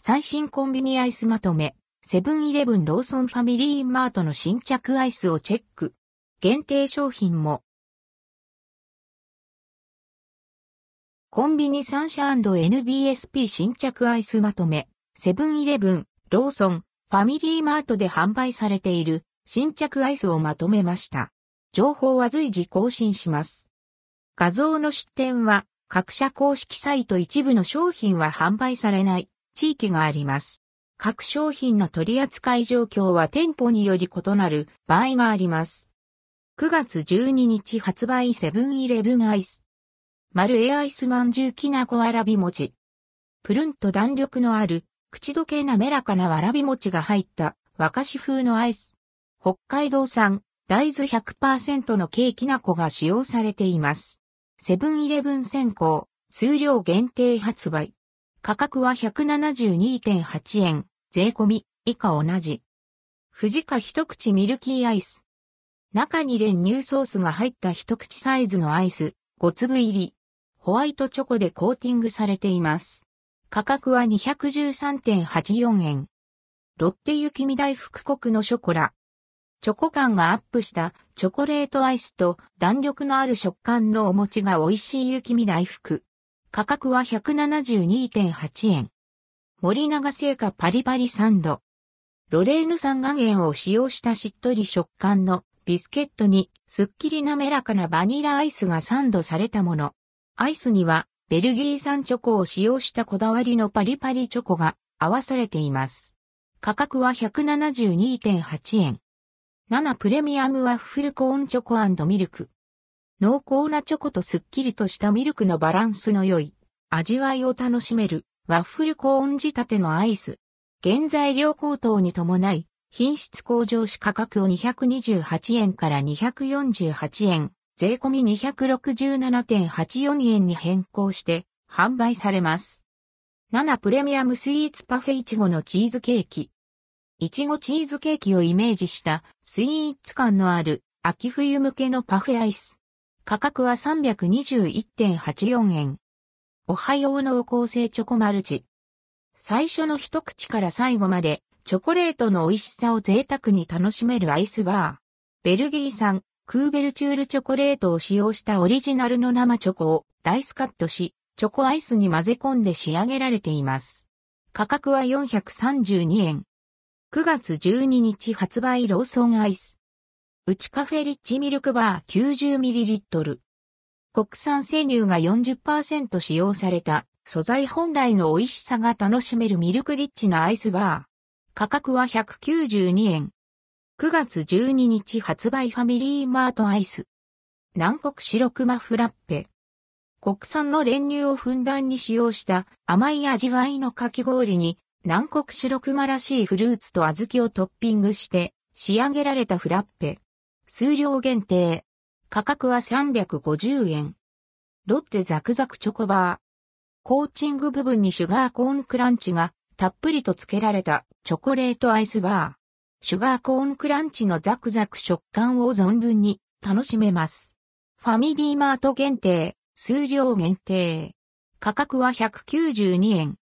最新コンビニアイスまとめ、セブンイレブンローソンファミリーマートの新着アイスをチェック。限定商品も。コンビニサンシャ &NBSP 新着アイスまとめ、セブンイレブン、ローソン、ファミリーマートで販売されている新着アイスをまとめました。情報は随時更新します。画像の出展は各社公式サイト一部の商品は販売されない地域があります。各商品の取扱い状況は店舗により異なる場合があります。9月12日発売セブンイレブンアイス。丸エアイスまんじゅうきなこわらび餅。プルンと弾力のある、口どけ滑らかなわらび餅が入った和菓子風のアイス。北海道産、大豆100%のケーキなこが使用されています。セブンイレブン先行、数量限定発売。価格は172.8円、税込み、以下同じ。富士家一口ミルキーアイス。中に練乳ソースが入った一口サイズのアイス、5粒入り。ホワイトチョコでコーティングされています。価格は213.84円。ロッテ雪見大福国のショコラ。チョコ感がアップしたチョコレートアイスと弾力のある食感のお餅が美味しい雪見大福。価格は172.8円。森永製菓パリパリサンド。ロレーヌ酸岩塩を使用したしっとり食感のビスケットにすっきり滑らかなバニラアイスがサンドされたもの。アイスにはベルギー産チョコを使用したこだわりのパリパリチョコが合わされています。価格は172.8円。7プレミアムワッフルコーンチョコミルク。濃厚なチョコとすっきりとしたミルクのバランスの良い味わいを楽しめるワッフルコーン仕立てのアイス。原材料高騰に伴い品質向上し価格を228円から248円、税込み267.84円に変更して販売されます。7プレミアムスイーツパフェイチゴのチーズケーキ。いちごチーズケーキをイメージしたスイーツ感のある秋冬向けのパフェアイス。価格は321.84円。おはよう濃厚性チョコマルチ。最初の一口から最後までチョコレートの美味しさを贅沢に楽しめるアイスバー。ベルギー産クーベルチュールチョコレートを使用したオリジナルの生チョコをダイスカットし、チョコアイスに混ぜ込んで仕上げられています。価格は432円。9月12日発売ローソンアイス。うちカフェリッチミルクバー 90ml。国産生乳が40%使用された素材本来の美味しさが楽しめるミルクリッチのアイスバー。価格は192円。9月12日発売ファミリーマートアイス。南国白熊フラッペ。国産の練乳をふんだんに使用した甘い味わいのかき氷に南国白熊らしいフルーツと小豆をトッピングして仕上げられたフラッペ。数量限定。価格は350円。ロッテザクザクチョコバー。コーチング部分にシュガーコーンクランチがたっぷりと付けられたチョコレートアイスバー。シュガーコーンクランチのザクザク食感を存分に楽しめます。ファミリーマート限定、数量限定。価格は192円。